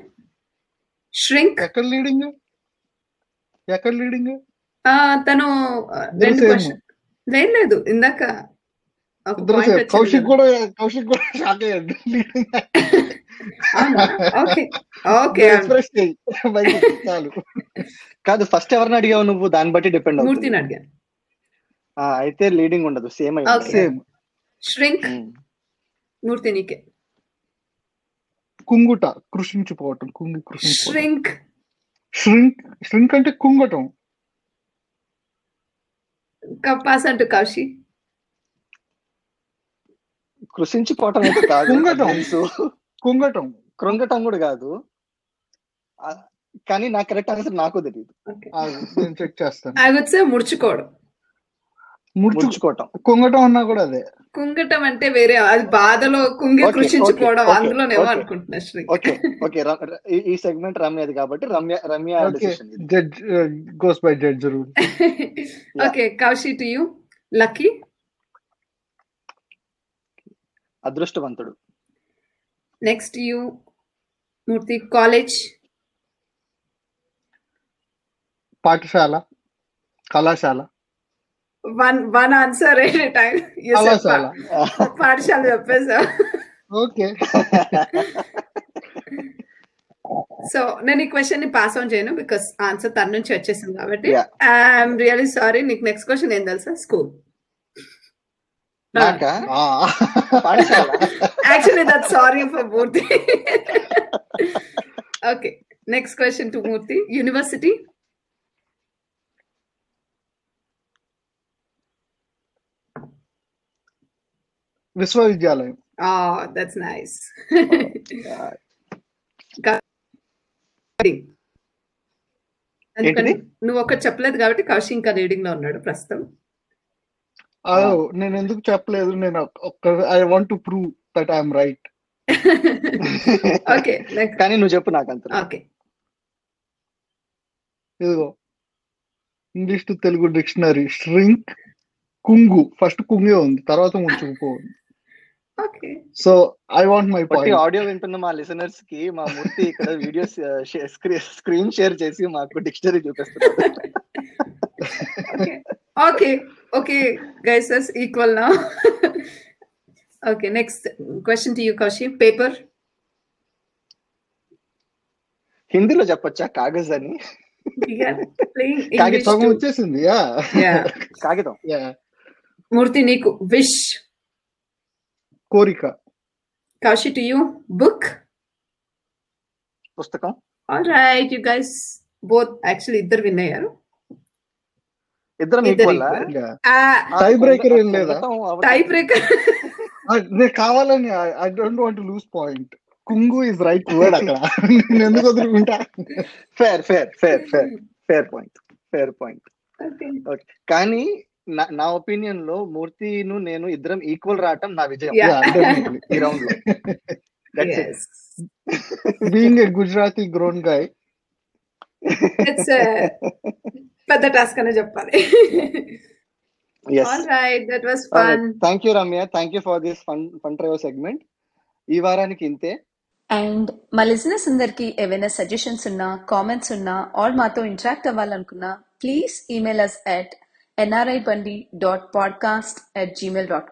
shrink ఎక్కడ లీడింగ్ ఎక్కడ లీడింగ్ తను uh, రెండు same. క్వశ్చన్ లేదు లేదు ఇందాక ఒక ఇద్దరు point సేమ్ వచ్చింది కౌశిక్ కదా. కూడా కౌశిక్ కూడా షాక్ అయ్యాడు లీడింగ్ అవునా? ఓకే ఓకే ఎక్స్ప్రెస్ చేయి బయటికి చాలు కాదు ఫస్ట్ ఎవరిని అడిగావు నువ్వు దాన్ని బట్టి డిపెండ్ అవుతుంది మూర్తిని అడిగాను ఆ, అయితే లీడింగ్ ఉండదు సేమ్ అయి Okay. Same shrink um. మూర్తి నీకే కుంగుట కృషించిపోవటం కుంగి ష్రింక్ ష్రింక్ ష్రింక్ అంటే కుంగటం. కపాస్ అంటూ కౌశి. కృషించిపోవటం అయితే కాదు కుంగటం. కుంగటం. కృంగటం కూడా కాదు. కానీ నా కరెక్ట్ ఆన్సర్ నాకు తెలియదు నేను చెక్ చేస్తాను. ఐ వుడ్ సే ముడుచుకోవడం. ముడుచు ముడుచుకోవటం. కుంగటం అన్నా కూడా అదే. కుంగటం అంటే వేరే అది బాధలో కుంగి కృషించుకోవడం అందులోనేమో okay. అనుకుంటున్నా శ్రీ? ఓకే ఓకే ఈ- సెగ్మెంట్ రమ్యది కాబట్టి Ramya Ramya judge goes by judge rule okay Kaushi to you lucky? అదృష్టవంతుడు. నెక్స్ట్ యూ మూర్తి కాలేజ్ పాఠశాల కళాశాల. One one answer time. పాఠశాల చెప్పేసా ఓకే. సో నేను ఈ క్వశ్చన్ని పాస్ ఆన్ చేయను బికాస్ ఆన్సర్ తన నుంచి వచ్చేసింది కాబట్టి. ఐఎమ్ రియలీ సారీ నీకు నెక్స్ట్ క్వశ్చన్ ఏం తెలుసా? School actually that sorry for Murthy okay next question to Murthy university విశ్వవిద్యాలయం. దట్స్ నైస్ నువ్వు ఒకటి చెప్పలేదు కాబట్టి కౌశి ఇంకా రీడింగ్లో ఉన్నాడు ప్రస్తుతం. నేను ఎందుకు చెప్పలేదు? నేను ఒక్క I want to prove that I'm right okay కానీ నువ్వు చెప్పు నాకు అంత ఓకే ఇదిగో. English to Telugu dictionary. Shrink కుంగు. First కుంగే ఉంది తర్వాత ముంచుకుపో ఉంది. Okay so I want my point audio వింటున్న మా లిసనర్స్కి మా మూర్తి ఇక్కడ వీడియోస్ స్క్రీన్ షేర్ చేసి మాకు డిక్షనరీ చూపిస్తుంది ఓకే ఓకే గైసెస్ ఈక్వల్ నా okay next question to you Kaushi paper హిందీలో చెప్పొచ్చా? కాగజ్ అని. కాగితం వచ్చేసింది కాగితం మూర్తి నీకు విష్ కోరిక. Kaushi to you book? పుస్తకం. All right you guys both actually ఇద్దరు విన్ అయ్యారు. ఇద్దరం ఇద్దరు ఈక్వల్ equal. యా ఆ Tie breaker ఏం లేదా? టై బ్రేకర్ నేను కావాలని I don't want lose point కుంగు is right word అక్కడ. నేను ఎందుకు వదులుకుంటా? Fair fair fair fair fair point fair point okay. కానీ నా- నా ఒపీనియన్లో మూర్తిను నేను ఇద్దరం ఈక్వల్ రావటం నా విజయం. ఈ రౌండ్లో being a Gujarati grown guy పెద్ద టాస్క్ అనే చెప్పాలి. Yes all right that was fun. Thank you Ramya thank you for this fun fun drive segment ఈ వారానికి ఇంతే. అండ్ మా లిజినెస్ అందరికి ఏవైనా సజెషన్స్ ఉన్నా కామెంట్స్ ఉన్నా ఆర్ మాతో interact అవ్వాలనుకున్నా please email us at NRI Bandi dot podcast at Gmail dot